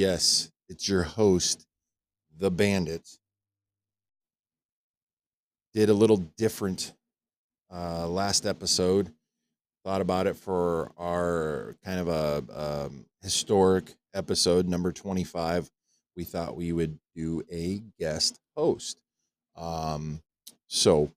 Yes, it's your host, the Bandit. Did a little different uh, last episode. Thought about it for our kind of a um, historic episode, number 25. We thought we would do a guest host. Um, so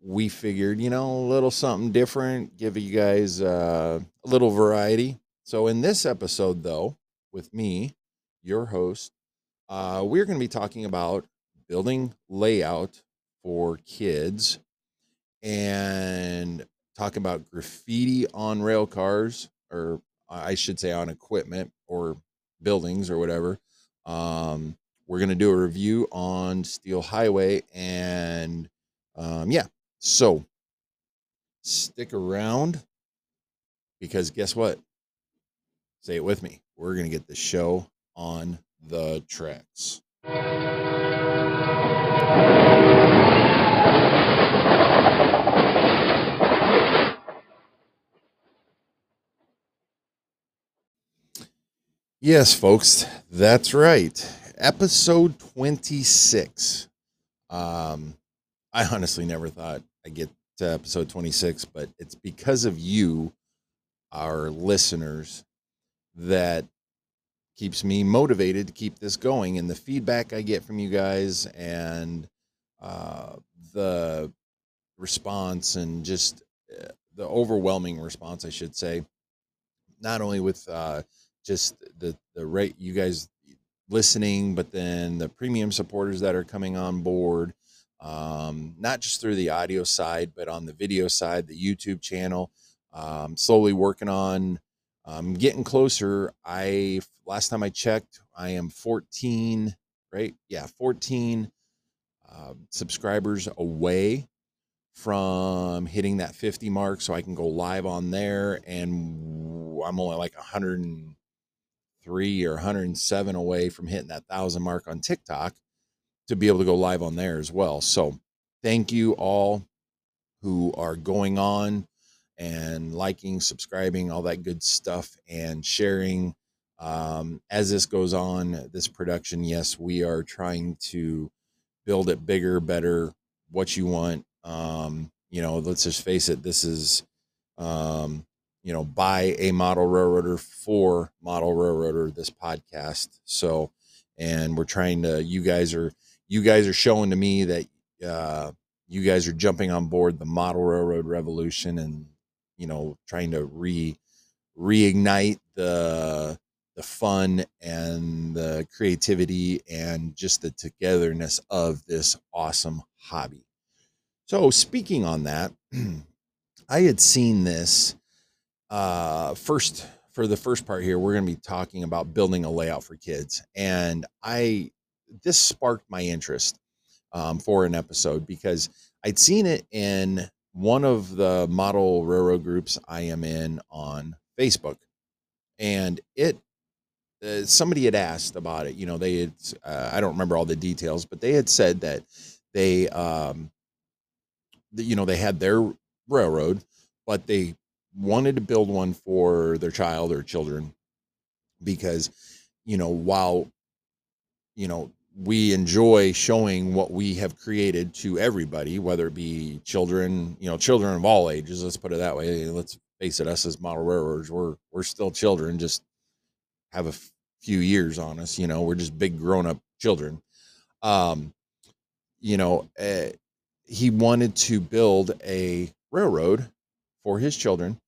we figured, you know, a little something different, give you guys uh, a little variety. So in this episode, though, with me, your host, uh, we're going to be talking about building layout for kids and talking about graffiti on rail cars, or I should say on equipment or buildings or whatever. Um, we're going to do a review on Steel Highway and um, yeah, so stick around because guess what? Say it with me. We're going to get the show on the tracks. Yes, folks, that's right. Episode 26. Um, I honestly never thought I'd get to episode 26, but it's because of you, our listeners, that keeps me motivated to keep this going. And the feedback I get from you guys and uh, the response and just uh, the overwhelming response, I should say, not only with uh, just the the rate you guys listening, but then the premium supporters that are coming on board, um, not just through the audio side, but on the video side, the YouTube channel. Um, slowly working on um, getting closer. I last time I checked, I am 14, right? Yeah, 14 uh, subscribers away from hitting that 50 mark, so I can go live on there. And I'm only like 103 or 107 away from hitting that thousand mark on TikTok to be able to go live on there as well. So thank you all who are going on and liking, subscribing, all that good stuff, and sharing. Um, as this goes on, this production, yes, we are trying to build it bigger, better, what you want. Um, you know, let's just face it, this is, um, you know, by a model railroader for model railroader, this podcast. So, and we're trying to, you guys are, you guys are showing to me that, uh, you guys are jumping on board the model railroad revolution and you know trying to re reignite the the fun and the creativity and just the togetherness of this awesome hobby. So speaking on that, I had seen this uh first for the first part here we're going to be talking about building a layout for kids and I this sparked my interest um, for an episode because I'd seen it in one of the model railroad groups I am in on Facebook, and it uh, somebody had asked about it. You know, they had uh, I don't remember all the details, but they had said that they um, you know they had their railroad, but they wanted to build one for their child or children because you know while you know we enjoy showing what we have created to everybody, whether it be children, you know, children of all ages. Let's put it that way. Let's face it, us as model railroaders, we're we're still children, just have a f- few years on us. You know, we're just big grown up children. Um, you know, uh, he wanted to build a railroad for his children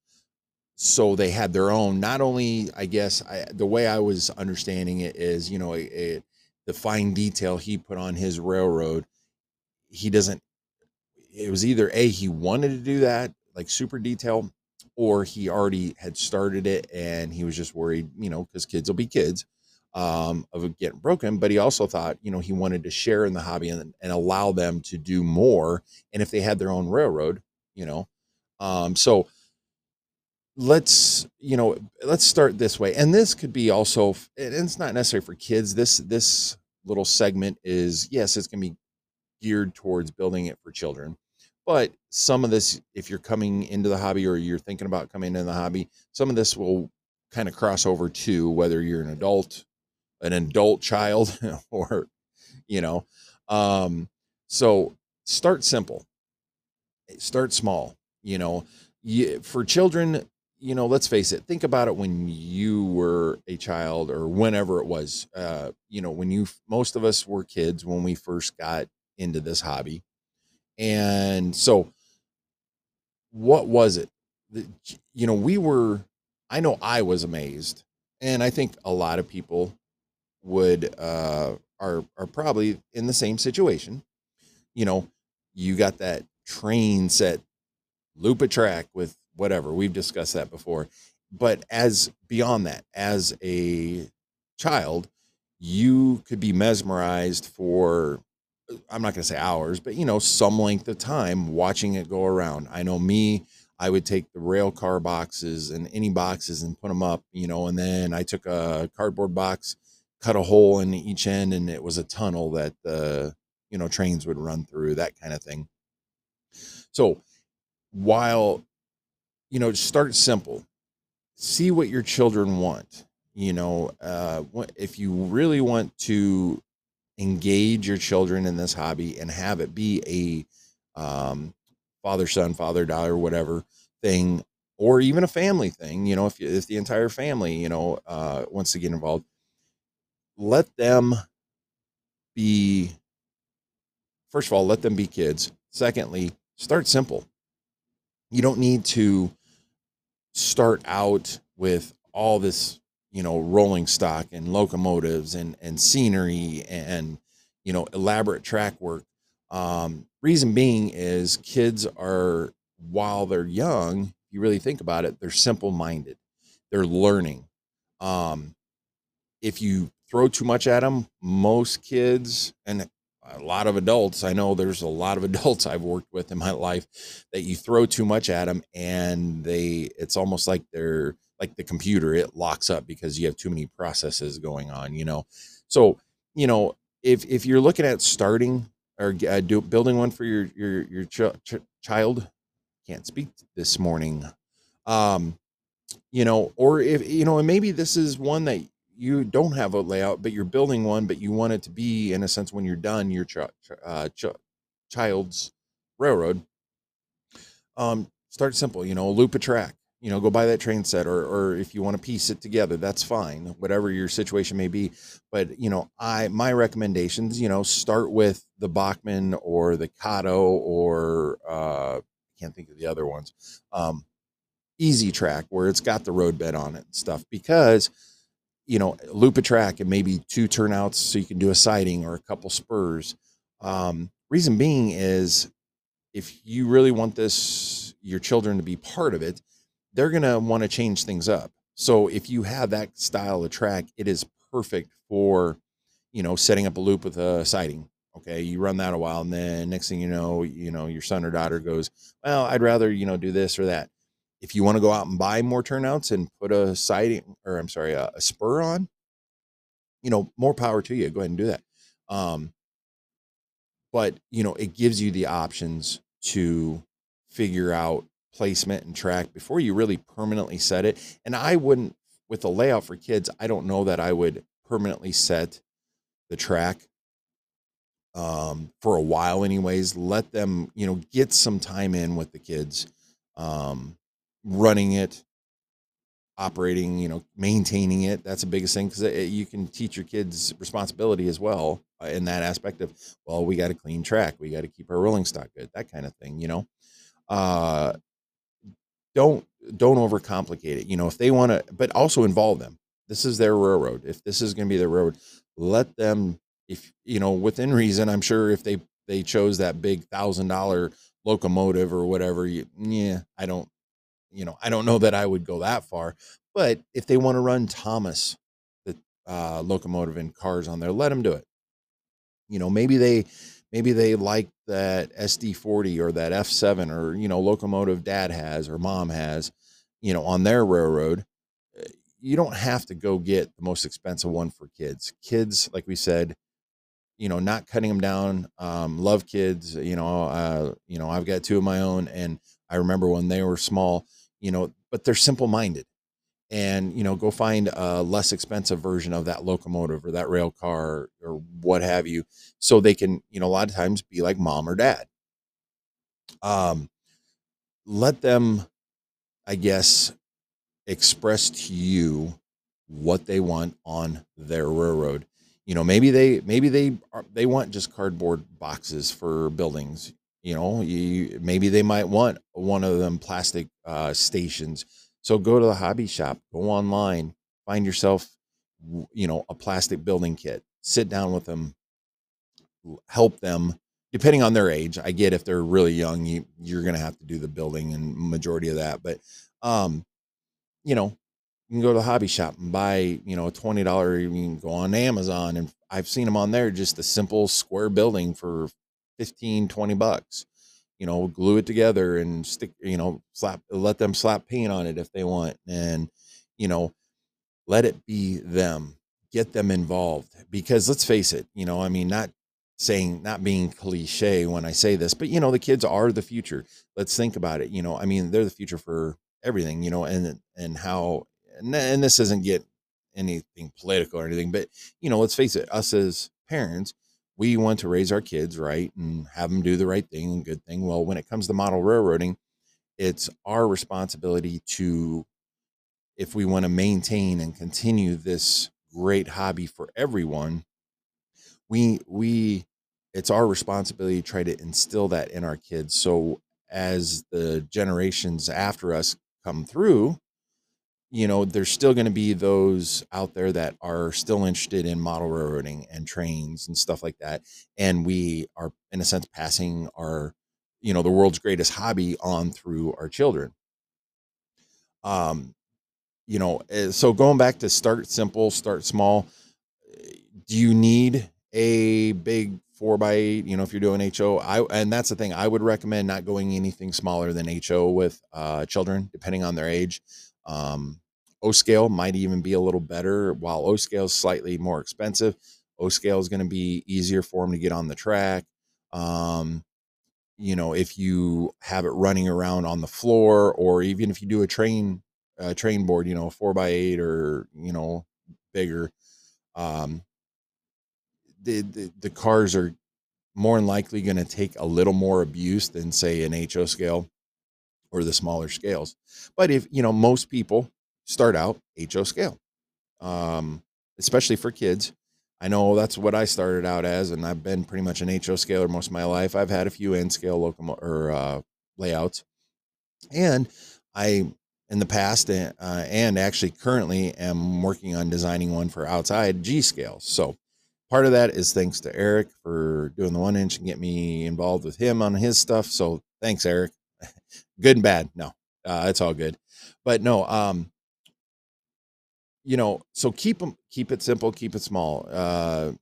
so they had their own not only i guess I, the way i was understanding it is you know it, it the fine detail he put on his railroad he doesn't it was either a he wanted to do that like super detail or he already had started it and he was just worried you know because kids will be kids um, of getting broken but he also thought you know he wanted to share in the hobby and, and allow them to do more and if they had their own railroad you know um, so let's you know let's start this way. And this could be also and it's not necessary for kids. This this little segment is yes it's going to be geared towards building it for children. But some of this if you're coming into the hobby or you're thinking about coming into the hobby some of this will kind of cross over to whether you're an adult, an adult child, or you know, um, so start simple, start small. You know, for children, you know, let's face it. Think about it when you were a child, or whenever it was. Uh, you know, when you most of us were kids when we first got into this hobby, and so what was it? You know, we were. I know I was amazed, and I think a lot of people would uh, are are probably in the same situation. You know, you got that train set loop a track with whatever. We've discussed that before. But as beyond that, as a child, you could be mesmerized for I'm not going to say hours, but you know, some length of time watching it go around. I know me, I would take the rail car boxes and any boxes and put them up, you know, and then I took a cardboard box cut a hole in each end and it was a tunnel that the you know trains would run through that kind of thing so while you know start simple. See what your children want you know uh, if you really want to engage your children in this hobby and have it be a um, father son father daughter whatever thing or even a family thing you know if, if the entire family you know uh, wants to get involved let them be first of all let them be kids. Secondly start simple you don't need to start out with all this you know rolling stock and locomotives and and scenery and you know elaborate track work um reason being is kids are while they're young you really think about it they're simple minded they're learning um if you throw too much at them. Most kids and a lot of adults, I know there's a lot of adults I've worked with in my life that you throw too much at them and they, it's almost like they're like the computer, it locks up because you have too many processes going on, you know? So, you know, if, if you're looking at starting or uh, do, building one for your, your, your ch- ch- child, can't speak this morning. Um, you know, or if, you know, and maybe this is one that you don't have a layout, but you're building one, but you want it to be, in a sense, when you're done, your ch- uh, ch- child's railroad. Um, start simple, you know, loop a track, you know, go buy that train set, or or if you want to piece it together, that's fine, whatever your situation may be. But you know, I my recommendations, you know, start with the Bachmann or the Kato or uh, I can't think of the other ones. Um, easy track where it's got the roadbed on it and stuff because you know, loop a track and maybe two turnouts so you can do a siding or a couple spurs. Um, reason being is if you really want this, your children to be part of it, they're going to want to change things up. So if you have that style of track, it is perfect for, you know, setting up a loop with a siding. Okay. You run that a while and then next thing you know, you know, your son or daughter goes, well, I'd rather, you know, do this or that if you want to go out and buy more turnouts and put a siding or I'm sorry, a, a, spur on, you know, more power to you. Go ahead and do that. Um, but you know, it gives you the options to figure out placement and track before you really permanently set it. And I wouldn't with the layout for kids, I don't know that I would permanently set the track um, for a while anyways. Let them, you know, get some time in with the kids. Um, running it, operating, you know, maintaining it. That's the biggest thing because you can teach your kids responsibility as well uh, in that aspect of, well, we got to clean track, we got to keep our rolling stock good, that kind of thing, you know. Uh, don't don't overcomplicate it. You know, if they want to, but also involve them. This is their railroad. If this is going to be their road, let them. If you know, within reason, I'm sure if they they chose that big thousand dollar locomotive or whatever, you, yeah, I don't you know, I don't know that I would go that far, but if they want to run Thomas, the uh, locomotive and cars on there, let them do it. You know, maybe they, maybe they like that SD40 or that F7 or, you know, locomotive dad has or mom has, you know, on their railroad. Eh, you don't have to go get the most expensive one for kids. Kids, like we said, you know, not cutting them down. Um, love kids. You know, uh, you know, I've got two of my own, and I remember when they were small, you know, but they're simple minded. and you know go find a less expensive version of that locomotive or that rail car or what have you so they can you know a lot of times be like mom or dad um let them i guess express to you what they want on their railroad you know maybe they maybe they they want just cardboard boxes for buildings you know you maybe they might want one of them plastic uh, stations. So go to the hobby shop go online find yourself you know a plastic building kit. Sit down with them help them. Depending on their age i get if they're really young you you're going to have to do the building and majority of that but um you know you can go to the hobby shop and buy you know a $20 you can go on amazon and i've seen them on there just a simple square building for 15 20 bucks you know glue it together and stick you know slap let them slap paint on it if they want and you know let it be them get them involved because let's face it you know i mean not saying not being cliche when i say this but you know the kids are the future. Let's think about it you know i mean they're the future for everything you know and and how and, and this doesn't get anything political or anything but you know let's face it us as parents we want to raise our kids right and have them do the right thing and good thing. Well when it comes to model railroading it's our responsibility to if we want to maintain and continue this great hobby for everyone we we it's our responsibility to try to instill that in our kids. So as the generations after us come through you know there's still going to be those out there that are still interested in model railroading and trains and stuff like that and we are in a sense passing our you know the world's greatest hobby on through our children. Um you know eh, so going back to start simple start small do you need a big four by eight you know if you're doing ho i and that's the thing i would recommend not going anything smaller than ho with uh children depending on their age um o scale might even be a little better while o scale is slightly more expensive o scale is going to be easier for them to get on the track. Um you know if you have it running around on the floor or even if you do a train uh, train board you know four by eight or you know bigger um the, the, the cars are more than likely going to take a little more abuse than say an HO scale or the smaller scales. But if you know most people start out HO scale, um, especially for kids. I know that's what I started out as, and I've been pretty much an HO scaler most of my life. I've had a few N scale locomo- or uh, layouts, and I in the past uh, and actually currently am working on designing one for outside G scale. So part of that is thanks to Eric for doing the one inch and get me involved with him on his stuff. So thanks, Eric. Good and bad. No, uh, it's all good. But no, um, you know, so keep them, keep it simple, keep it small. Uh,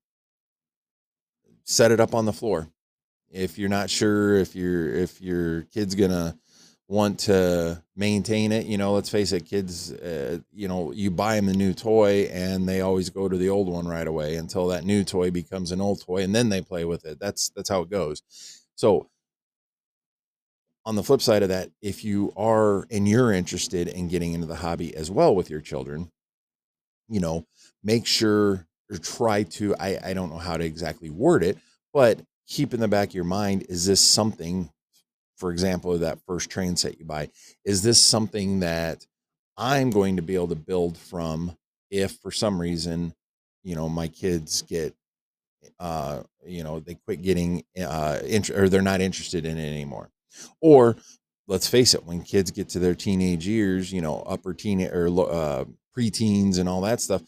set it up on the floor. If you're not sure if your if your kid's gonna want to maintain it, you know, let's face it, kids, uh, you know, you buy them a new toy and they always go to the old one right away until that new toy becomes an old toy and then they play with it. That's that's how it goes. So on the flip side of that, if you are and you're interested in getting into the hobby as well with your children, you know, make sure or try to I I don't know how to exactly word it, but keep in the back of your mind is this something for example, that first train set you buy, is this something that I'm going to be able to build from if for some reason, you know, my kids get, uh, you know, they quit getting, uh, int- or they're not interested in it anymore. Or let's face it, when kids get to their teenage years, you know, upper teen or uh, preteens and all that stuff,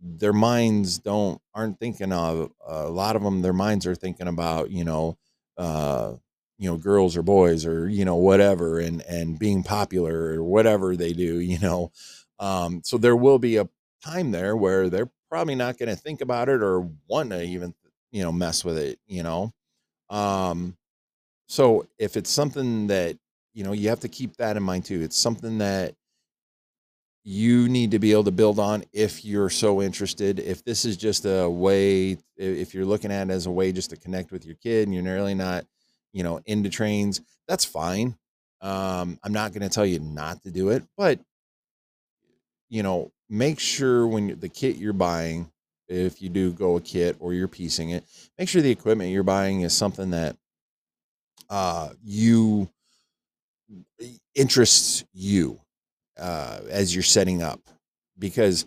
their minds don't aren't thinking of a lot of them. Their minds are thinking about, you know, uh, you know girls or boys or you know whatever and and being popular or whatever they do you know um so there will be a time there where they're probably not going to think about it or want to even you know mess with it you know um so if it's something that you know you have to keep that in mind too it's something that you need to be able to build on if you're so interested if this is just a way if you're looking at it as a way just to connect with your kid and you're really not you know, into trains, that's fine. Um, I'm not going to tell you not to do it, but you know, make sure when the kit you're buying, if you do go a kit or you're piecing it, make sure the equipment you're buying is something that uh, you interests you uh, as you're setting up. Because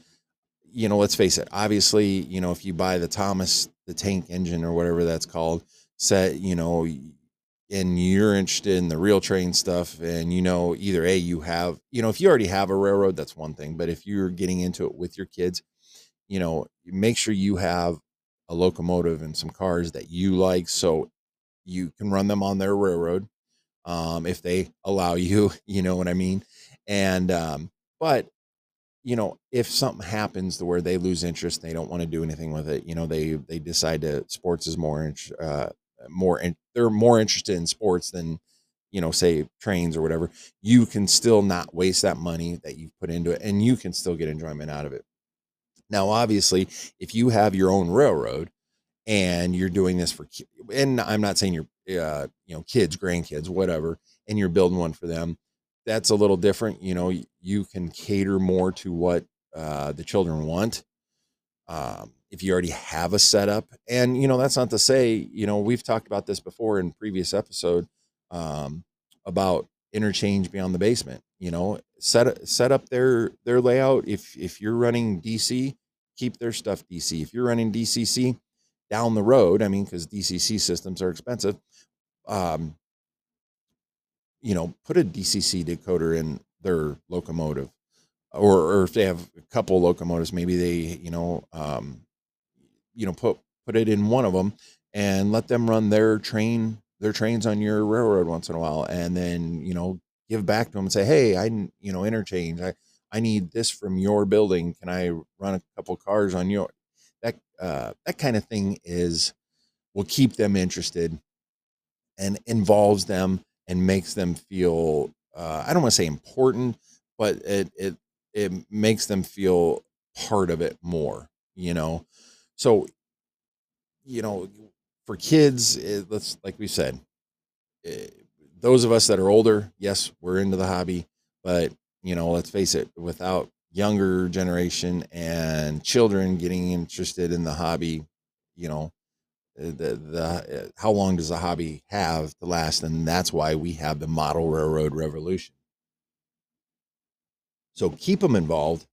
you know let's face it obviously you know if you buy the thomas the tank engine or whatever that's called set you know and you're interested in the real train stuff and you know either a you have you know if you already have a railroad that's one thing but if you're getting into it with your kids you know make sure you have a locomotive and some cars that you like. So you can run them on their railroad um, if they allow you you know what i mean? And um, but you know if something happens to where they lose interest they don't want to do anything with it you know they they decide to sports is more uh, more and they're more interested in sports than you know say trains or whatever you can still not waste that money that you've put into it and you can still get enjoyment out of it. Now obviously if you have your own railroad and you're doing this for and i'm not saying you're uh, you know kids grandkids whatever and you're building one for them that's a little different you know you can cater more to what uh, the children want um, if you already have a setup and you know that's not to say you know we've talked about this before in previous episode um, about interchange beyond the basement you know set set up their their layout if if you're running dc keep their stuff dc if you're running dcc down the road i mean because dcc systems are expensive um you know put a dcc decoder in their locomotive or, or if they have a couple locomotives maybe they you know um you know put put it in one of them and let them run their train their trains on your railroad once in a while and then you know give back to them and say hey i you know interchange i i need this from your building. Can i run a couple cars on your that uh that kind of thing is will keep them interested and involves them and makes them feel uh, i don't want to say important but it it it makes them feel part of it more you know? So, you know, for kids, it, eh, let's like we said, it, eh, those of us that are older, yes, we're into the hobby, but you know, let's face it, without younger generation and children getting interested in the hobby, you know, eh, the the how long does the hobby have to last? And that's why we have the model railroad revolution. So keep them involved.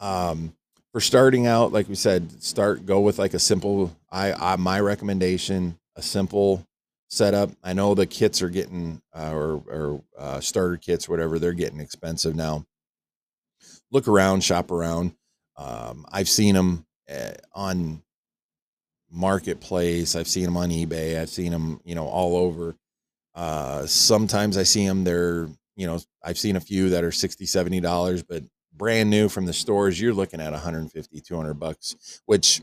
Um, for starting out, like we said, start go with like a simple. I, I my recommendation a simple setup. I know the kits are getting uh, or or uh, starter kits, whatever they're getting expensive now. Look around, shop around. Um, I've seen them uh, on marketplace. I've seen them on eBay. I've seen them, you know, all over. Uh, sometimes I see them. They're, you know, I've seen a few that are 60 70 dollars, but brand new from the stores, you're looking at 150, 200 bucks, which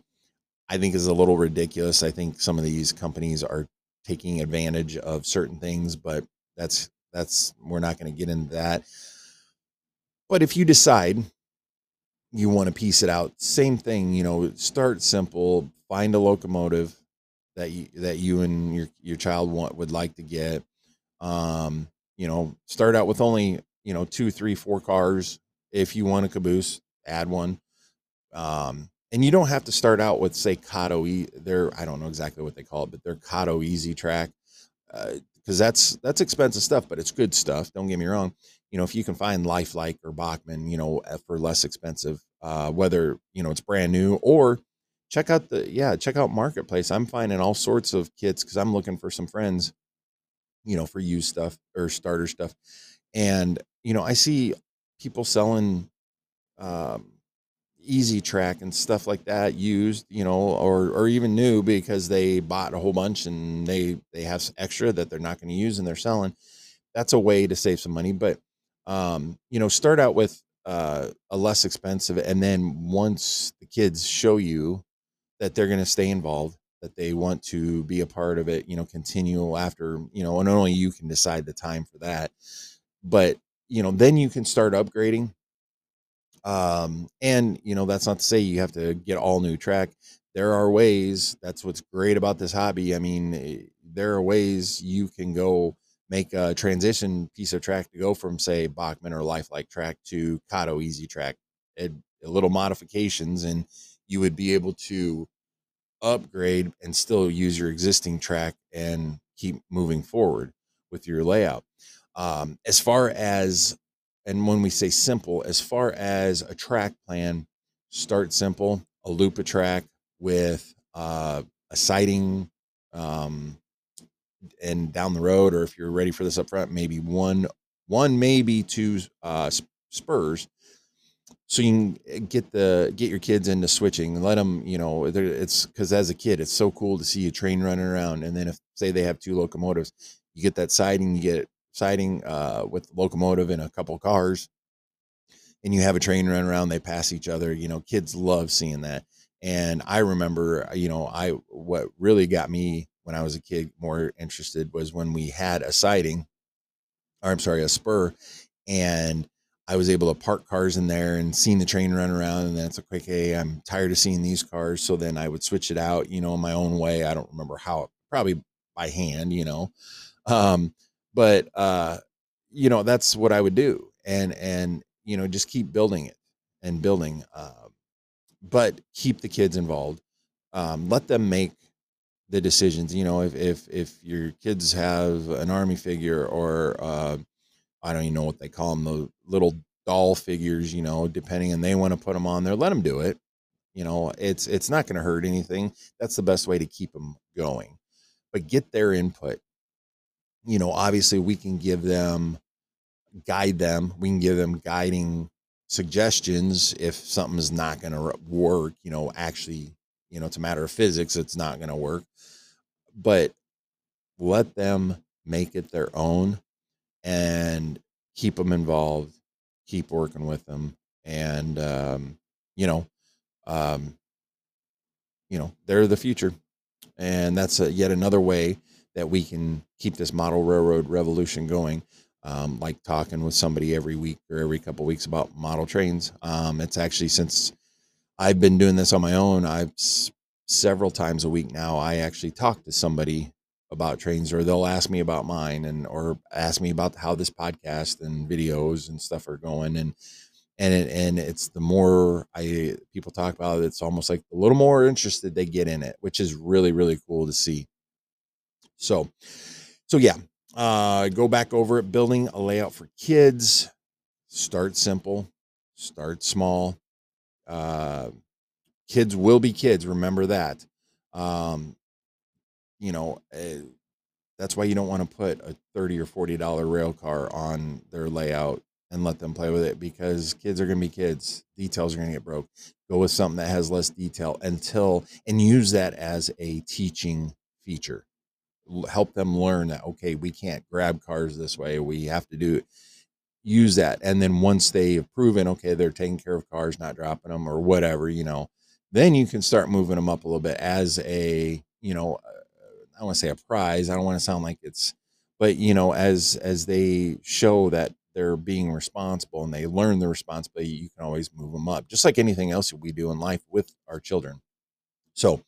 I think is a little ridiculous. I think some of these companies are taking advantage of certain things, but that's that's we're not going to get into that. But if you decide you want to piece it out, same thing, you know, start simple, find a locomotive that you that you and your your child want would like to get. Um, you know, start out with only, you know, two, three, four cars if you want a caboose, add one. Um, and you don't have to start out with say Kato. E- they're I don't know exactly what they call it, but they're Kato Easy Track because uh, that's that's expensive stuff, but it's good stuff. Don't get me wrong. You know, if you can find Lifelike or Bachmann, you know, for less expensive, uh, whether you know it's brand new or check out the yeah check out Marketplace. I'm finding all sorts of kits because I'm looking for some friends, you know, for used stuff or starter stuff, and you know I see people selling um, easy track and stuff like that used you know or or even new because they bought a whole bunch and they they have extra that they're not going to use and they're selling that's a way to save some money but um you know start out with uh a less expensive and then once the kids show you that they're going to stay involved that they want to be a part of it you know continue after you know and only you can decide the time for that but you know, then you can start upgrading. Um, and you know, that's not to say you have to get all new track. There are ways. That's what's great about this hobby. I mean, eh, there are ways you can go make a transition piece of track to go from say Bachmann or Lifelike track to Kato Easy Track. It, little modifications, and you would be able to upgrade and still use your existing track and keep moving forward with your layout. Um, as far as, and when we say simple, as far as a track plan, start simple, a loop a track with uh, a siding um, and down the road, or if you're ready for this up front, maybe one, one, maybe two uh, spurs. So you can get the get your kids into switching let them you know it's because as a kid it's so cool to see a train running around and then if say they have two locomotives you get that siding you get siding uh, with locomotive and a couple cars and you have a train run around they pass each other you know kids love seeing that. And i remember you know i what really got me when i was a kid more interested was when we had a siding or i'm sorry a spur and I was able to park cars in there and seeing the train run around. And then it's like, okay, I'm tired of seeing these cars. So then I would switch it out, you know, in my own way. I don't remember how, probably by hand, you know. Um, but, uh, you know, that's what I would do. And, and, you know, just keep building it and building. Uh, but keep the kids involved. Um, let them make the decisions. You know, if, if, if your kids have an army figure or, uh, I don't even know what they call them, the little doll figures, you know, depending and they want to put them on there, let them do it. You know, it's it's not going to hurt anything. That's the best way to keep them going. But get their input. You know, obviously we can give them guide them. We can give them guiding suggestions if something's not going to work, you know, actually, you know, it's a matter of physics, it's not going to work. But let them make it their own and keep them involved, keep working with them, and um, you know, um, you know, they're the future, and that's a, yet another way that we can keep this model railroad revolution going. Um, like talking with somebody every week or every couple weeks about model trains. Um, it's actually since I've been doing this on my own, I've several times a week now. I actually talk to somebody about trains or they'll ask me about mine and or ask me about how this podcast and videos and stuff are going and and it, and it's the more I people talk about it, it's almost like a little more interested they get in it, which is really really cool to see. So, so yeah, uh, go back over it. Building a layout for kids. Start simple, start small. Uh, kids will be kids. Remember that. Um, you know, uh, that's why you don't want to put a 30 or 40 dollar rail car on their layout and let them play with it because kids are going to be kids details are going to get broke go with something that has less detail until and use that as a teaching feature help them learn that okay we can't grab cars this way we have to do use that and then once they have proven okay they're taking care of cars not dropping them or whatever you know then you can start moving them up a little bit as a you know I want to say a prize. I don't want to sound like it's, but you know, as as they show that they're being responsible and they learn the responsibility, you can always move them up, just like anything else that we do in life with our children. So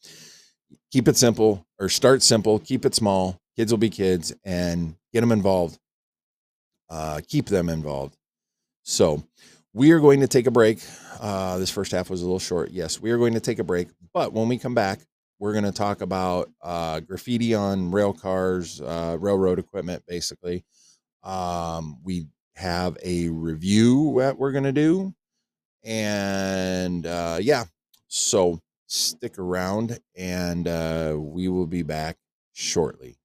keep it simple or start simple, keep it small. Kids will be kids and get them involved. Uh, keep them involved. So we are going to take a break. Uh, this first half was a little short. Yes, we are going to take a break. But when we come back, we're going to talk about uh, graffiti on rail cars, uh, railroad equipment, basically. Um, we have a review that we're going to do. And uh, yeah, so stick around and uh, we will be back shortly.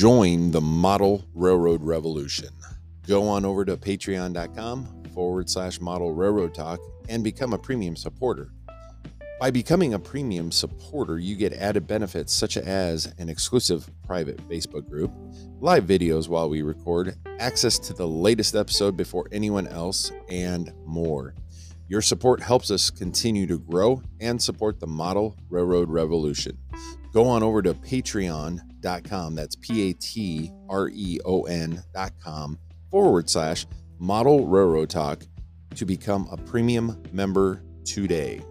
Join the model railroad revolution. Go on over to patreon.com forward slash model railroad talk and become a premium supporter. By becoming a premium supporter, you get added benefits such as an exclusive private Facebook group, live videos while we record, access to the latest episode before anyone else, and more. Your support helps us continue to grow and support the model railroad revolution. Go on over to patreon.com. That's P A T R E O N.com forward slash model railroad talk to become a premium member today.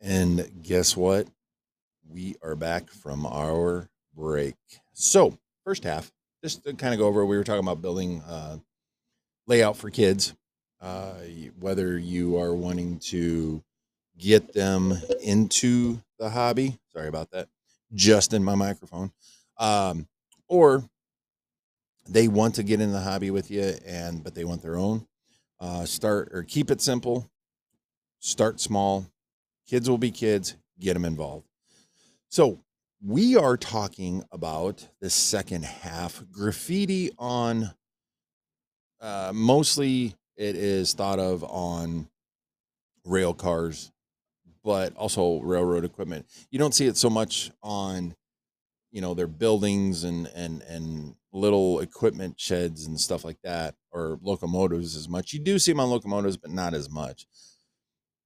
And guess what? We are back from our break. So, first half, just to kind of go over, we were talking about building a layout for kids. Uh, whether you are wanting to get them into the hobby, sorry about that, just in my microphone, um, or they want to get in the hobby with you, and but they want their own. Uh, start or keep it simple. Start small. Kids will be kids. Get them involved. So we are talking about the second half graffiti on. Uh, mostly, it is thought of on rail cars, but also railroad equipment. You don't see it so much on you know their buildings and and and little equipment sheds and stuff like that or locomotives as much. You do see them on locomotives but not as much.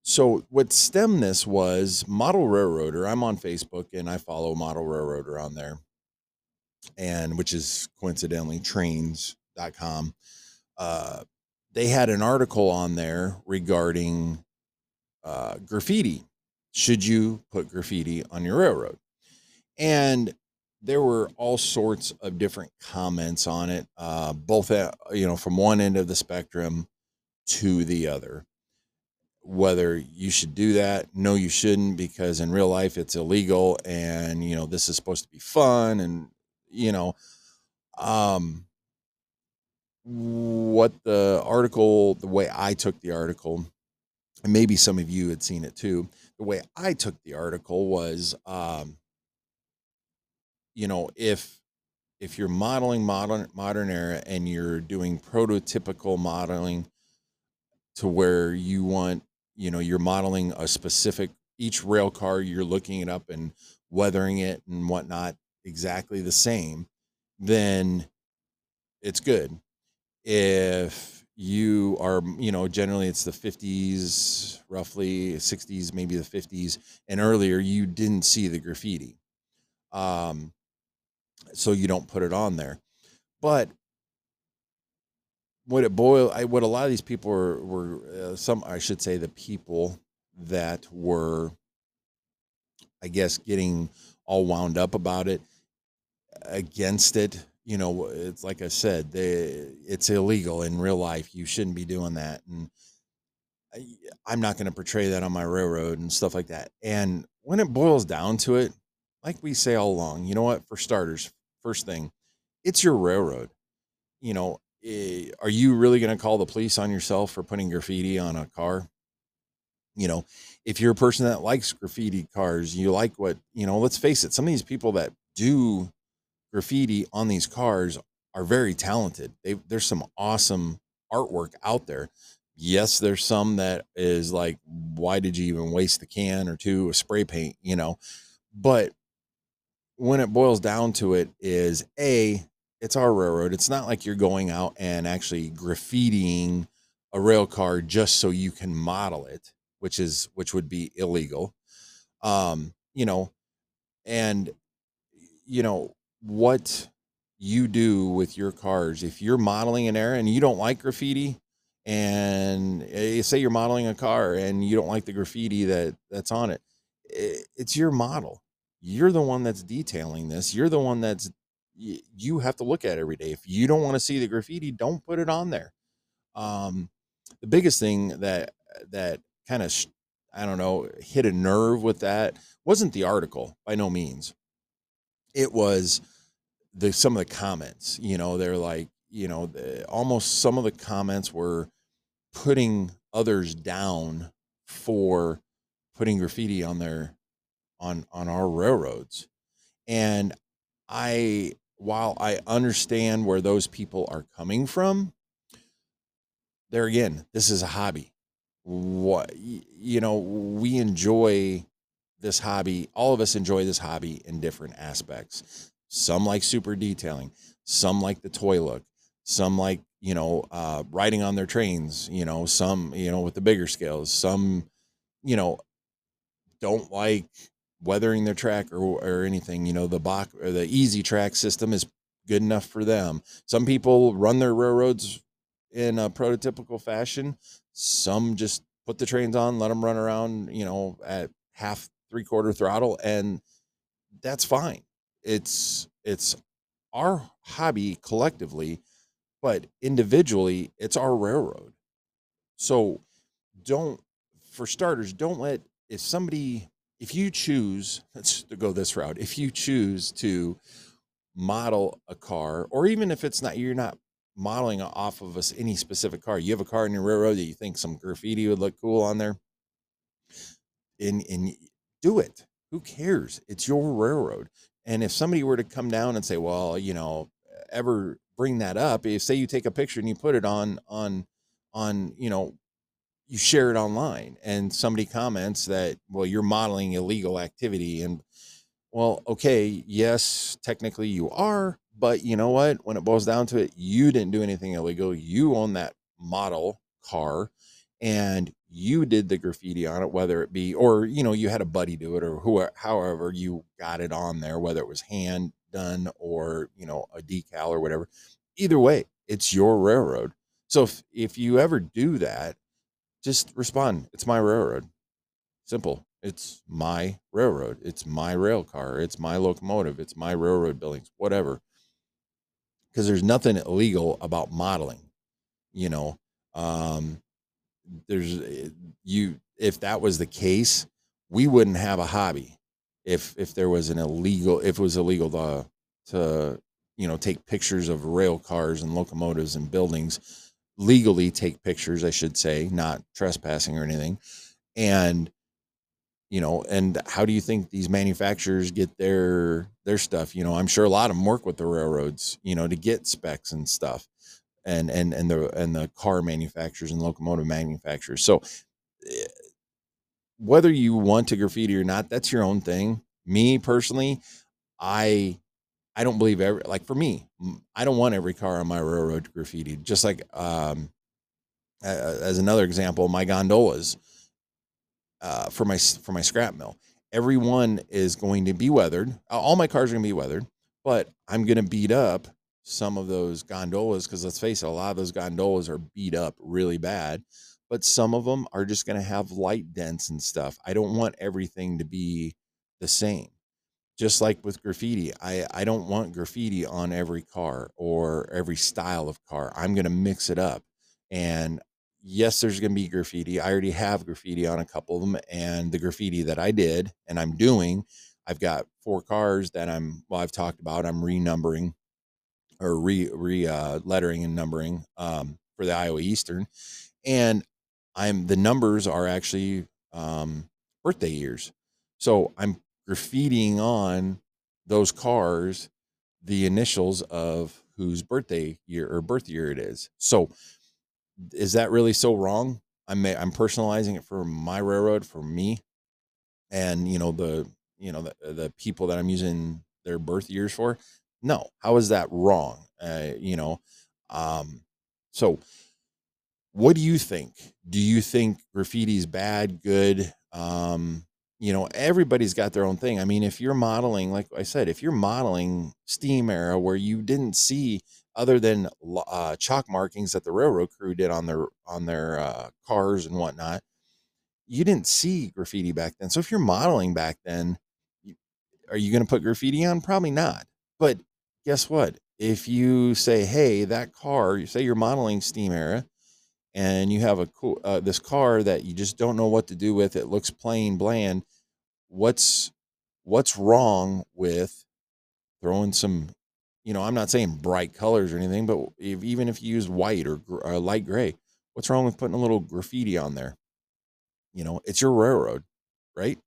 So what stemmed this was model railroader. I'm on facebook and i follow model railroader on there and which is coincidentally trains.com uh, they had an article on there regarding uh, graffiti should you put graffiti on your railroad and there were all sorts of different comments on it, uh, both at, you know from one end of the spectrum to the other. Whether you should do that, no, you shouldn't, because in real life it's illegal, and you know this is supposed to be fun, and you know, um, what the article, the way I took the article, and maybe some of you had seen it too. The way I took the article was, um, you know, if if you're modeling modern modern era and you're doing prototypical modeling to where you want, you know, you're modeling a specific each rail car, you're looking it up and weathering it and whatnot exactly the same, then it's good. If you are, you know, generally it's the 50s, roughly 60s, maybe the 50s, and earlier you didn't see the graffiti. Um, so you don't put it on there. But what it boil, I, what a lot of these people were, were uh, some, I should say, the people that were, I guess, getting all wound up about it, against it. You know, it's like I said, they, it's illegal in real life. You shouldn't be doing that, and I, I'm not going to portray that on my railroad and stuff like that. And when it boils down to it, like we say all along, you know what? For starters, first thing, it's your railroad. You know, eh, are you really going to call the police on yourself for putting graffiti on a car? You know, if you're a person that likes graffiti cars, you like what, you know, let's face it, some of these people that do graffiti on these cars are very talented. They, there's some awesome artwork out there. Yes, there's some that is like, why did you even waste the can or two of spray paint, you know? But when it boils down to it is a it's our railroad it's not like you're going out and actually graffitiing a rail car just so you can model it which is which would be illegal um you know and you know what you do with your cars. If you're modeling an area and you don't like graffiti and eh, say you're modeling a car and you don't like the graffiti that that's on it it's your model. You're the one that's detailing this. You're the one that's you have to look at every day. If you don't want to see the graffiti don't put it on there. Um the biggest thing that that kind of i don't know hit a nerve with that wasn't the article by no means it was the some of the comments you know they're like you know the, almost some of the comments were putting others down for putting graffiti on their on on our railroads. And i while i understand where those people are coming from there again this is a hobby. What you know we enjoy this hobby all of us enjoy this hobby in different aspects some like super detailing some like the toy look some like you know uh riding on their trains you know some you know with the bigger scales some you know don't like weathering their track or, or anything. You know, the Bach or the easy track system is good enough for them. Some people run their railroads in a prototypical fashion. Some just put the trains on, let them run around, you know, at half three quarter throttle and that's fine. It's it's our hobby collectively but individually it's our railroad. So don't for starters don't let if somebody if you choose let's go this route if you choose to model a car or even if it's not you're not modeling off of us any specific car you have a car in your railroad that you think some graffiti would look cool on there and and do it. Who cares? It's your railroad. And if somebody were to come down and say well you know ever bring that up if say you take a picture and you put it on on on you know you share it online and somebody comments that well you're modeling illegal activity and well okay yes technically you are but you know what? When it boils down to it you didn't do anything illegal. You own that model car and you did the graffiti on it whether it be or you know you had a buddy do it or who however you got it on there whether it was hand done or you know a decal or whatever either way it's your railroad so if, if you ever do that just respond. It's my railroad. Simple. It's my railroad. It's my rail car. It's my locomotive. It's my railroad buildings, whatever. Because there's nothing illegal about modeling. You know, um, there's eh, you. If that was the case, we wouldn't have a hobby. If if there was an illegal, if it was illegal to to you know take pictures of rail cars and locomotives and buildings legally take pictures, I should say, not trespassing or anything. And you know, and how do you think these manufacturers get their their stuff? You know, I'm sure a lot of them work with the railroads, you know, to get specs and stuff, and and and the and the car manufacturers and locomotive manufacturers. So eh, whether you want to graffiti or not, that's your own thing. Me personally, I I don't believe every like for me, I don't want every car on my railroad graffiti. Just like um, as another example, my gondolas uh, for my for my scrap mill. Every one is going to be weathered. All my cars are going to be weathered, but I'm going to beat up some of those gondolas because let's face it, a lot of those gondolas are beat up really bad. But some of them are just going to have light dents and stuff. I don't want everything to be the same just like with graffiti i i don't want graffiti on every car or every style of car i'm going to mix it up and yes there's going to be graffiti i already have graffiti on a couple of them and the graffiti that i did and i'm doing i've got four cars that i'm well i've talked about i'm renumbering or re re uh, lettering and numbering um, for the iowa eastern and i'm the numbers are actually um, birthday years so i'm graffitiing on those cars the initials of whose birthday year or birth year it is. So is that really so wrong? I'm I'm personalizing it for my railroad for me, and you know the you know the the people that I'm using their birth years for. No, how is that wrong? Uh, you know, um, so what do you think? Do you think graffiti is bad, good? Um, you know everybody's got their own thing i mean if you're modeling like i said if you're modeling steam era where you didn't see other than uh, chalk markings that the railroad crew did on their on their uh, cars and whatnot you didn't see graffiti back then so if you're modeling back then are you going to put graffiti on probably not but guess what? If you say hey that car you say you're modeling steam era and you have a cool uh, this car that you just don't know what to do with it looks plain bland what's what's wrong with throwing some you know i'm not saying bright colors or anything but if, even if you use white or, or light gray what's wrong with putting a little graffiti on there? You know it's your railroad right?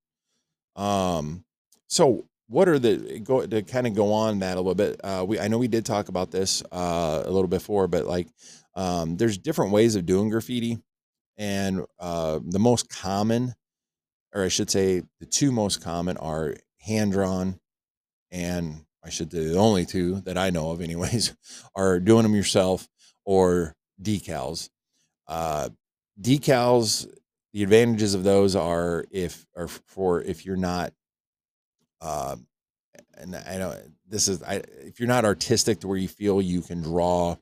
Um so what are the go to kind of go on that a little bit uh we i know we did talk about this uh a little before but like um, there's different ways of doing graffiti, and uh, the most common, or I should say, the two most common are hand drawn, and I should say the only two that I know of, anyways, are doing them yourself or decals. Uh, decals, the advantages of those are if or for if you're not. Uh, and I know this is I, if you're not artistic to where you feel you can draw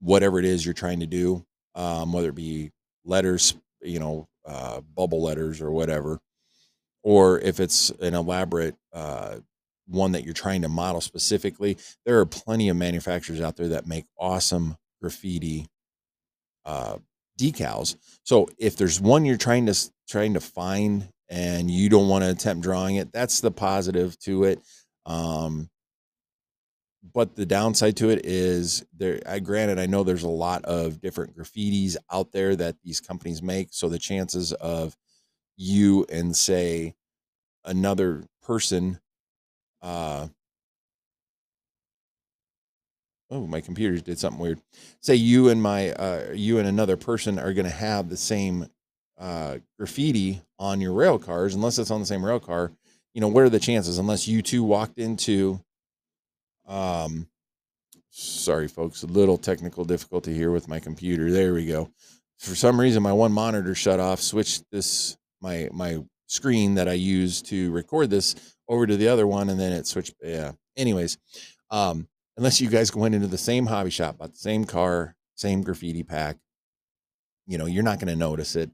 whatever it is you're trying to do, um, whether it be letters, you know, uh, bubble letters or whatever. or if it's an elaborate uh, one that you're trying to model specifically, there are plenty of manufacturers out there that make awesome graffiti uh, decals. So if there's one you're trying to trying to find and you don't want to attempt drawing it, that's the positive to it. Um, but the downside to it is there I granted I know there's a lot of different graffitis out there that these companies make so the chances of you and say another person uh oh my computer did something weird say you and my uh you and another person are going to have the same uh graffiti on your rail cars unless it's on the same rail car you know what are the chances? Unless you two walked into um sorry folks a little technical difficulty here with my computer. There we go. For some reason my one monitor shut off switched this my my screen that i use to record this over to the other one and then it switched yeah. Anyways um unless you guys went into the same hobby shop bought the same car same graffiti pack you know you're not going to notice it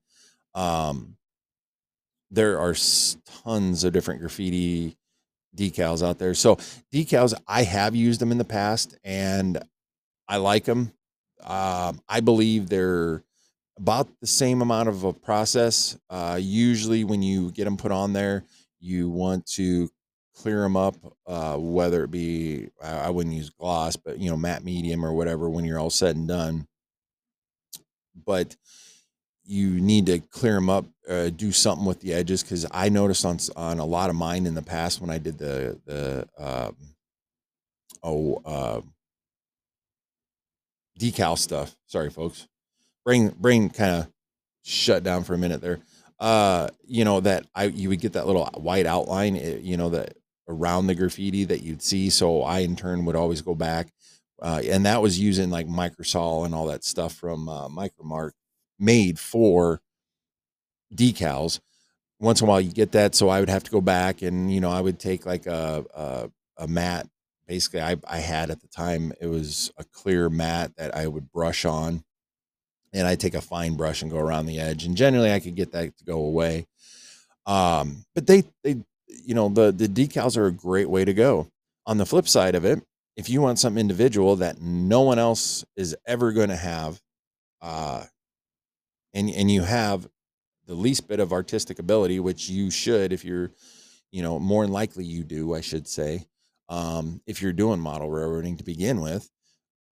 um there are tons of different graffiti decals out there. So decals, I have used them in the past and I like them. Um, I believe they're about the same amount of a process. Uh, usually, when you get them put on there, you want to clear them up, uh, whether it be I wouldn't use gloss, but you know matte medium or whatever when you're all said and done. But you need to clear them up, uh, do something with the edges because I noticed on on a lot of mine in the past when I did the the um, oh uh, decal stuff. Sorry, folks. Brain brain kind of shut down for a minute there. Uh, you know that I you would get that little white outline, eh, you know that around the graffiti that you'd see. So I in turn would always go back, uh, and that was using like microsol and all that stuff from uh, Micromark made for decals. Once in a while, you get that, so I would have to go back and you know I would take like a a, a mat. Basically, I I had at the time it was a clear mat that I would brush on, and I take a fine brush and go around the edge. And generally, I could get that to go away. Um, but they they you know the the decals are a great way to go. On the flip side of it, if you want something individual that no one else is ever going to have, uh, and and you have the least bit of artistic ability, which you should if you're, you know, more than likely you do, I should say, um, if you're doing model railroading to begin with,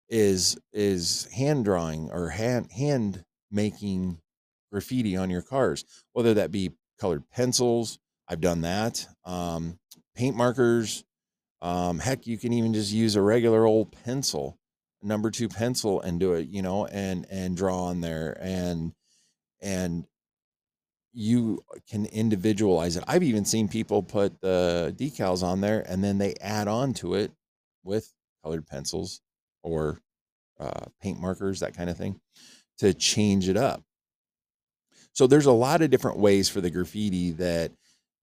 is is hand drawing or hand hand making graffiti on your cars, whether that be colored pencils. I've done that. Um, paint markers. Um, heck, you can even just use a regular old pencil, number two pencil, and do it. You know, and and draw on there and and you can individualize it. I've even seen people put the decals on there and then they add on to it with colored pencils or uh, paint markers, that kind of thing, to change it up. So there's a lot of different ways for the graffiti that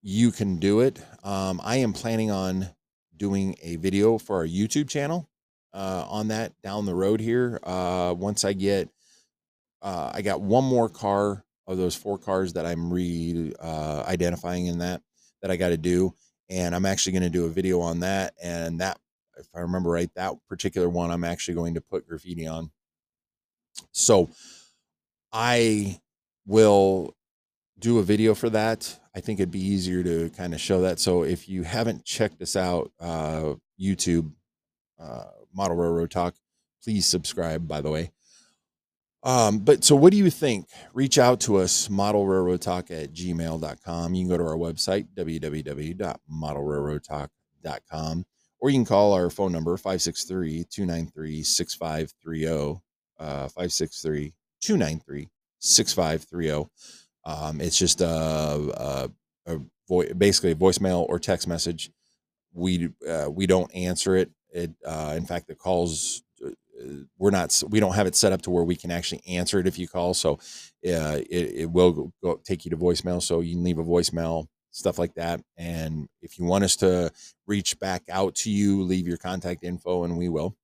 you can do it. Um, I am planning on doing a video for our YouTube channel uh, on that down the road here. Uh, once I get uh, I got one more car of those four cars that I'm re uh, identifying in that that I got to do, and I'm actually going to do a video on that. And that, if I remember right, that particular one I'm actually going to put graffiti on. So I will do a video for that. I think it'd be easier to kind of show that. So if you haven't checked us out, uh, YouTube, uh, Model Railroad Talk, please subscribe. By the way, um, but so what do you think? Reach out to us, modelrailroadtalk at gmail.com. You can go to our website, www.modelrailroadtalk.com, or you can call our phone number, 563 293 6530. Uh, 563 293 6530. Um, it's just a, a, a vo- basically a voicemail or text message. We uh, we don't answer it. It uh, in fact the calls we're not we don't have it set up to where we can actually answer it if you call so uh, it, it will go, take you to voicemail so you can leave a voicemail stuff like that and if you want us to reach back out to you leave your contact info and we will.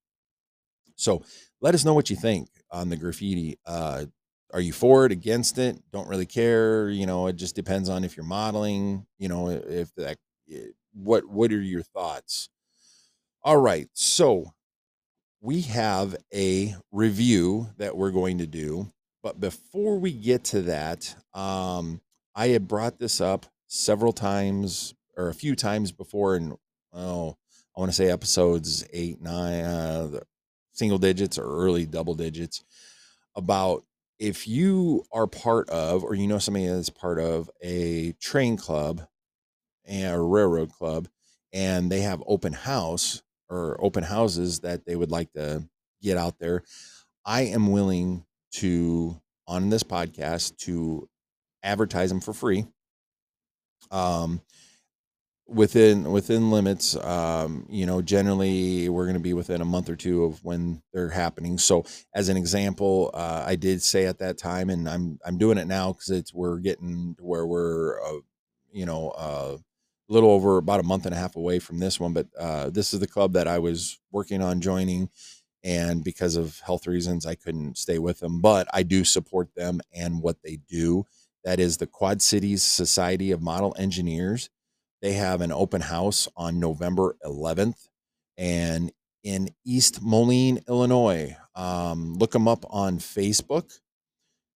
So let us know what you think on the graffiti uh, are you for it against it don't really care you know it just depends on if you're modeling you know if that eh, what what are your thoughts? All right so we have a review that we're going to do but before we get to that um i had brought this up several times or a few times before and oh i want to say episodes eight nine uh single digits or early double digits about if you are part of or you know somebody that's part of a train club and a railroad club and they have open house or open houses that they would like to get out there. I am willing to on this podcast to advertise them for free. Um within within limits um you know generally we're going to be within a month or two of when they're happening. So as an example uh, i did say at that time and i'm i'm doing it now because it's we're getting to where we're uh, you know uh, a little over about a month and a half away from this one but uh, this is the club that i was working on joining and because of health reasons i couldn't stay with them but i do support them and what they do that is the quad cities society of model engineers they have an open house on November 11th and in East Moline, Illinois. Um, look them up on Facebook.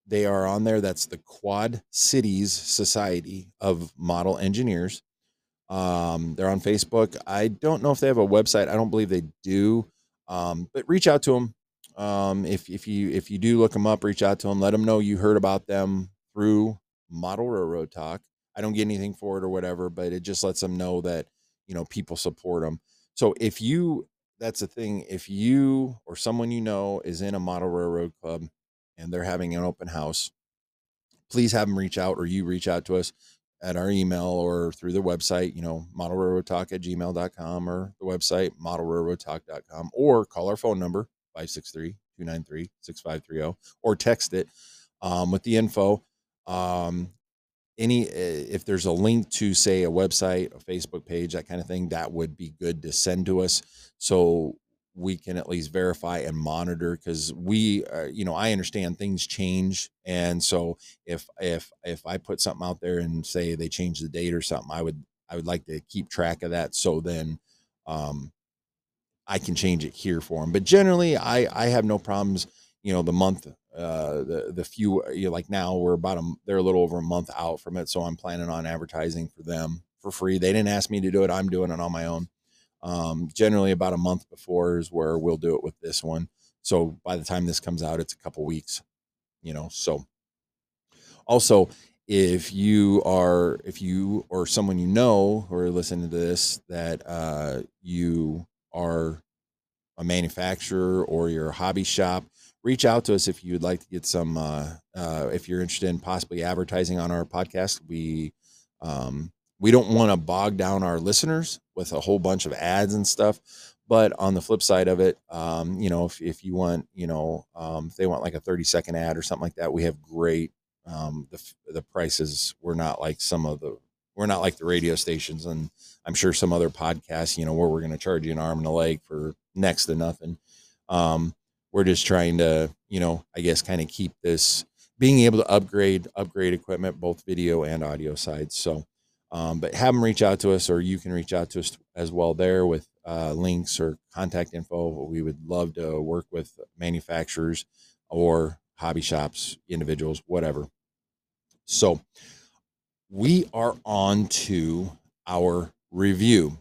They are on there. That's the Quad Cities Society of Model Engineers. Um, they're on Facebook. I don't know if they have a website. I don't believe they do. Um, but reach out to them. Um, if if you if you do look them up, reach out to them. Let them know you heard about them through Model Railroad Talk. I don't get anything for it or whatever, but it just lets them know that, you know, people support them. So if you, that's the thing, if you or someone you know is in a model railroad club and they're having an open house, please have them reach out or you reach out to us at our email or through the website, you know, model railroad talk at gmail.com or the website model railroad talk.com or call our phone number 563 293 6530 or text it um, with the info. Um, any eh, if there's a link to say a website a facebook page that kind of thing that would be good to send to us so we can at least verify and monitor because we uh, you know i understand things change and so if if if i put something out there and say they change the date or something i would i would like to keep track of that so then um i can change it here for them but generally i i have no problems you know the month uh the the few you know, like now we're about a they're a little over a month out from it so i'm planning on advertising for them for free. They didn't ask me to do it i'm doing it on my own um generally about a month before is where we'll do it with this one. So by the time this comes out it's a couple weeks you know so. Also if you are if you or someone you know who are listening to this that uh you are a manufacturer or your hobby shop reach out to us if you would like to get some uh, uh, if you're interested in possibly advertising on our podcast. We um, we don't want to bog down our listeners with a whole bunch of ads and stuff but on the flip side of it um, you know if, if you want you know um, if they want like a 30 second ad or something like that we have great um, the, the prices. We're not like some of the we're not like the radio stations and i'm sure some other podcasts you know where we're going to charge you an arm and a leg for next to nothing. Um, we're just trying to you know i guess kind of keep this being able to upgrade upgrade equipment both video and audio sides. So um, but have them reach out to us or you can reach out to us as well there with uh, links or contact info we would love to work with manufacturers or hobby shops individuals whatever so we are on to our review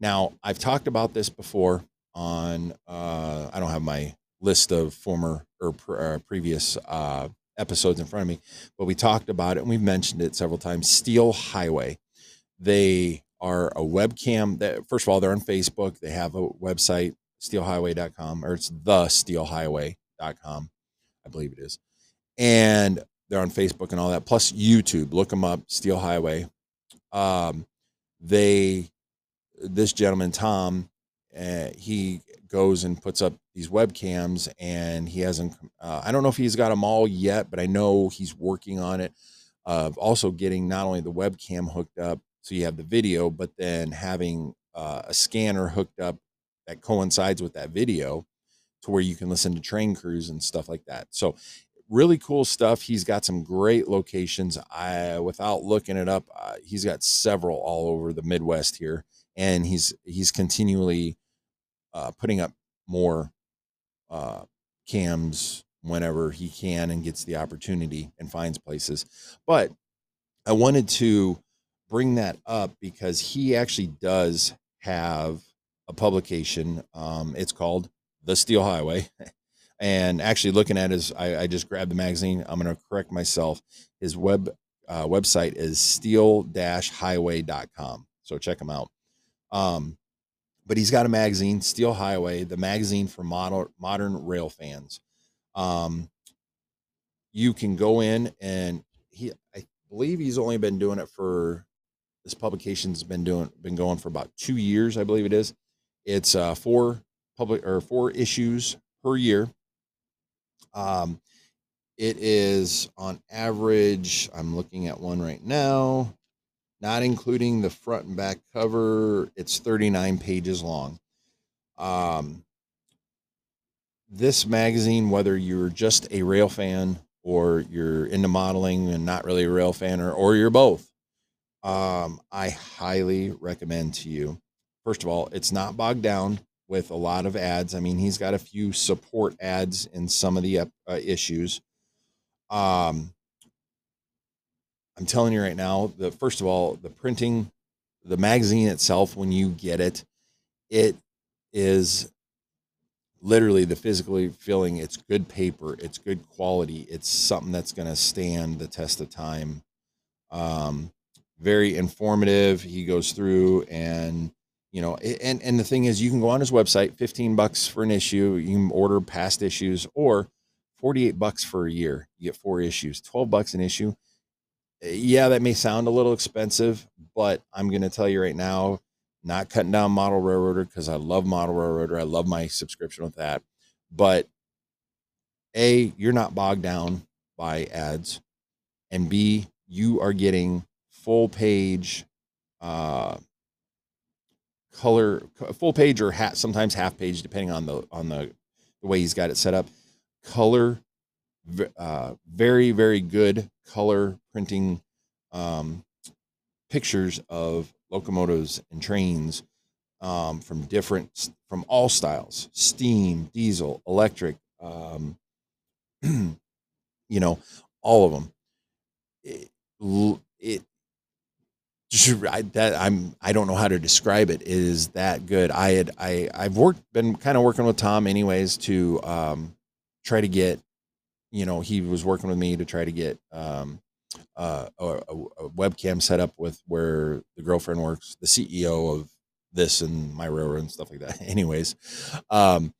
now i've talked about this before on uh, i don't have my list of former or uh, previous uh, episodes in front of me, but we talked about it and we've mentioned it several times. Steel Highway. They are a webcam that, first of all, they're on Facebook. They have a website, steelhighway.com, or it's the steelhighway.com, I believe it is. And they're on Facebook and all that, plus YouTube. Look them up, Steel Highway. Um, they, this gentleman, Tom, uh, he goes and puts up these webcams and he hasn't uh, i don't know if he's got them all yet but i know he's working on it of also getting not only the webcam hooked up so you have the video but then having uh, a scanner hooked up that coincides with that video to where you can listen to train crews and stuff like that so really cool stuff. He's got some great locations. I, without looking it up, uh, he's got several all over the Midwest here, and he's he's continually uh, putting up more uh, cams whenever he can and gets the opportunity and finds places. But I wanted to bring that up because he actually does have a publication. Um, it's called The Steel Highway. and actually looking at his, I, I just grabbed the magazine. I'm going to correct myself. His web uh, website is steel-highway.com. So check him out. Um, but he's got a magazine, Steel Highway, the magazine for modern modern rail fans. Um, you can go in and he, I believe he's only been doing it for this publication's been doing been going for about two years, I believe it is. It's uh, four public or four issues per year. Um, it is on average. I'm looking at one right now not including the front and back cover. It's 39 pages long. Um, this magazine, whether you're just a rail fan or you're into modeling and not really a rail fan, or, or you're both, um, I highly recommend to you. First of all, it's not bogged down with a lot of ads. I mean, he's got a few support ads in some of the uh, issues. Um, I'm telling you right now, the first of all, the printing, the magazine itself, when you get it, it is literally the physically feeling it's good paper, it's good quality, it's something that's going to stand the test of time. Um, very informative. He goes through and you know, and and the thing is, you can go on his website, fifteen bucks for an issue. You can order past issues, or forty eight bucks for a year. You get four issues, twelve bucks an issue eh, yeah, that may sound a little expensive, but I'm going to tell you right now, not cutting down Model Railroader because I love Model Railroader. I love my subscription with that. But A, you're not bogged down by ads. And B, you are getting full page uh, color full page or hat sometimes half page depending on the on the, the way he's got it set up. Color uh, very very good color printing um, pictures of locomotives and trains um, from different from all styles steam diesel electric um, you know all of them it, it I, that I'm I don't know how to describe it. is that good I had I I've worked been kind of working with Tom anyways to um try to get you know, he was working with me to try to get um, uh, a, a, webcam set up with where the girlfriend works, the CEO of this and my railroad and stuff like that. Anyways, um,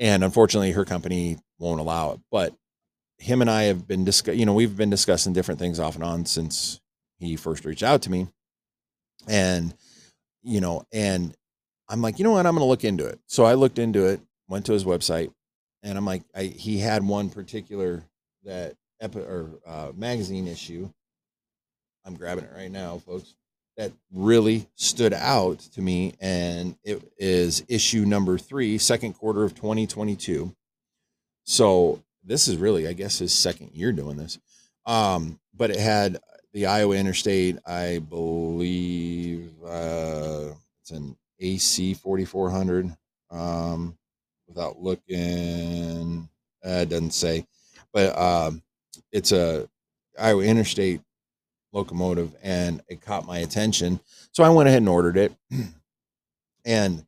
and unfortunately, her company won't allow it. But him and I have been discuss, you know, we've been discussing different things off and on since he first reached out to me, and you know, and I'm like, you know what, I'm to look into it. So I looked into it, went to his website, and I'm like, I, he had one particular that epi- or uh, magazine issue. I'm grabbing it right now, folks. That really stood out to me, and it is issue number three, second quarter of 2022. So this is really, I guess, his second year doing this. Um, but it had the Iowa Interstate, I believe, uh, it's an AC 4400. Um, without looking. Uh, it doesn't say, but um, it's a Iowa Interstate locomotive, and it caught my attention. So I went ahead and ordered it, and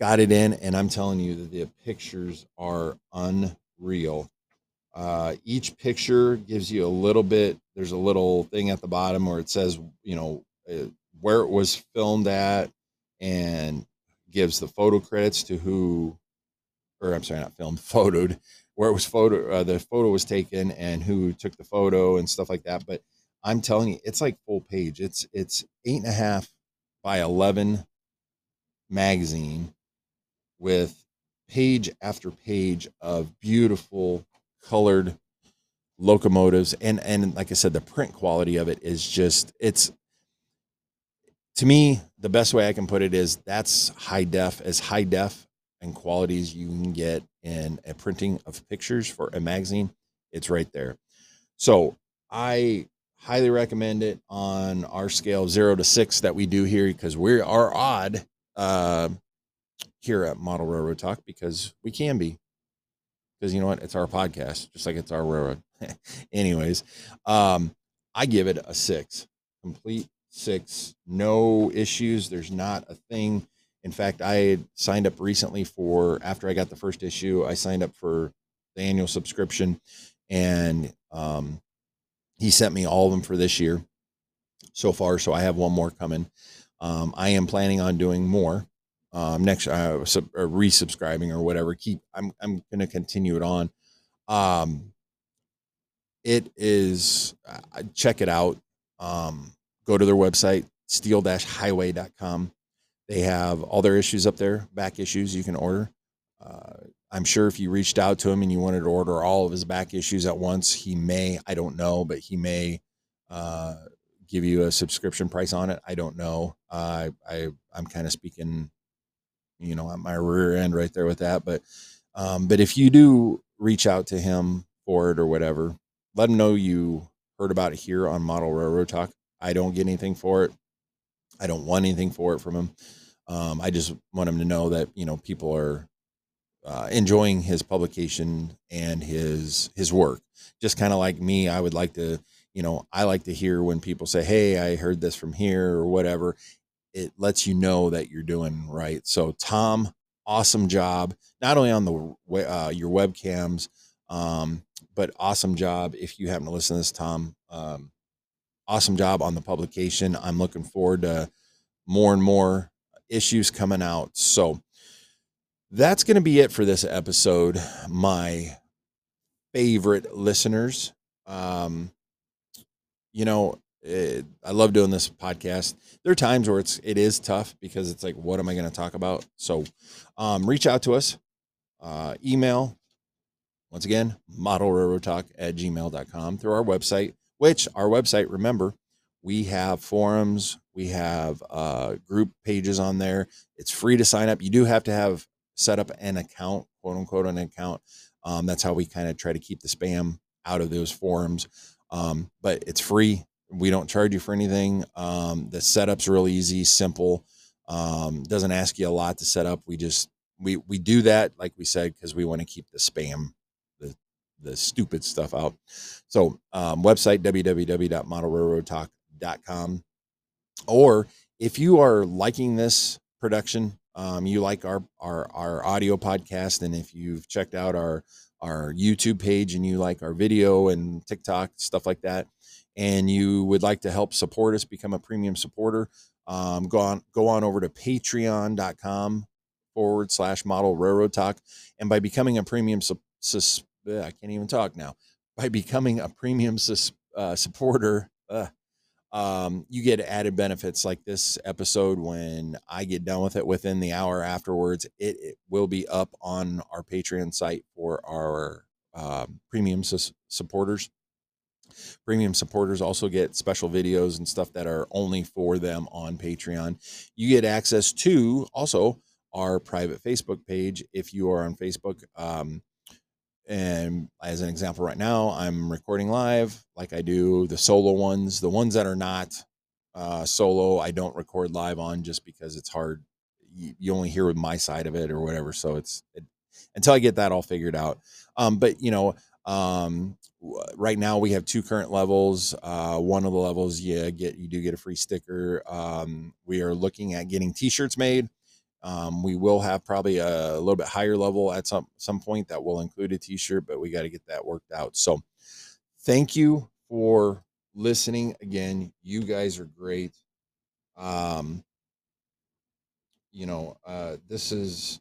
got it in. And I'm telling you that the pictures are unreal. Uh, each picture gives you a little bit. There's a little thing at the bottom where it says, you know, uh, where it was filmed at, and gives the photo credits to who or I'm sorry, not filmed, photoed, where it was photo, uh, the photo was taken and who took the photo and stuff like that. But I'm telling you, it's like full page. It's it's eight and a half by eleven magazine with page after page of beautiful colored locomotives and and like I said, the print quality of it is just it's to me the best way I can put it is that's high def as high def and qualities you can get in a printing of pictures for a magazine it's right there. So I highly recommend it on our scale zero to six that we do here because we are odd uh, here at Model Railroad Talk because we can be. Because you know what? It's our podcast, just like it's our railroad. Anyways, um, I give it a six, complete six, no issues. There's not a thing. In fact, I signed up recently for after I got the first issue, I signed up for the annual subscription, and um, he sent me all of them for this year so far. So I have one more coming. Um, I am planning on doing more um, next, uh, sub, or resubscribing or whatever. Keep. I'm I'm going to continue it on. Um, it is. Uh, check it out. Um, go to their website steel-highway.com they have all their issues up there, back issues you can order. Uh, I'm sure if you reached out to him and you wanted to order all of his back issues at once, he may, I don't know, but he may uh, give you a subscription price on it. I don't know. Uh, I, I'm kind of speaking, you know, at my rear end right there with that. But, um, but if you do reach out to him for it or whatever, let him know you heard about it here on Model Railroad Talk. I don't get anything for it. I don't want anything for it from him. Um, I just want him to know that you know people are uh, enjoying his publication and his his work. Just kind of like me, I would like to, you know, I like to hear when people say, "Hey, I heard this from here" or whatever. It lets you know that you're doing right. So, Tom, awesome job, not only on the uh, your webcams, um, but awesome job if you happen to listen to this, Tom. Um, awesome job on the publication. I'm looking forward to more and more issues coming out. So that's going to be it for this episode. My favorite listeners. Um, you know, it, I love doing this podcast. There are times where it's it is tough because it's like, what am I going to talk about? So, um, reach out to us. Uh, email once again, model railroad talk at gmail.com through our website, which our website, remember, we have forums, we have uh, group pages on there. It's free to sign up. You do have to have set up an account, quote unquote, an account. Um, that's how we kind of try to keep the spam out of those forums. Um, but it's free. We don't charge you for anything. Um, the setup's real easy, simple. Um, doesn't ask you a lot to set up. We just we we do that, like we said, because we want to keep the spam, the the stupid stuff out. So um, website www.modelrailroadtalk.com. Or if you are liking this production, um, you like our, our our audio podcast, and if you've checked out our our YouTube page and you like our video and TikTok stuff like that, and you would like to help support us, become a premium supporter, um, go on go on over to Patreon.com forward slash Model Railroad Talk, and by becoming a premium sus, I can't even talk now. By becoming a premium sus, uh, supporter, uh, um, you get added benefits like this episode when I get done with it within the hour afterwards. It, it will be up on our Patreon site for our um, premium su- supporters. Premium supporters also get special videos and stuff that are only for them on Patreon. You get access to also our private Facebook page if you are on Facebook. Um, and as an example, right now, I'm recording live like I do the solo ones. The ones that are not uh, solo, I don't record live on just because it's hard. You, only hear with my side of it or whatever. So it's it, until I get that all figured out. Um, but, you know, um, right now we have two current levels. Uh, one of the levels, yeah, get you do get a free sticker. Um, we are looking at getting t-shirts made. Um, we will have probably a, a, little bit higher level at some some point that will include a t-shirt, but we got to get that worked out. So thank you for listening again. You guys are great. Um, you know, uh, this is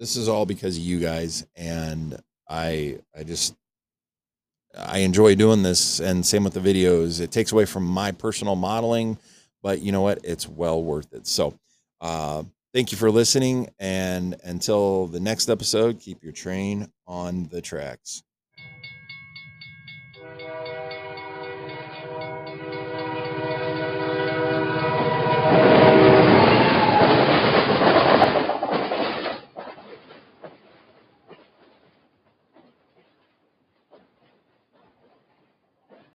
this is all because of you guys, and I I just I enjoy doing this, and same with the videos. It takes away from my personal modeling, but you know what? It's well worth it. So. Uh, Thank you for listening. And until the next episode, keep your train on the tracks.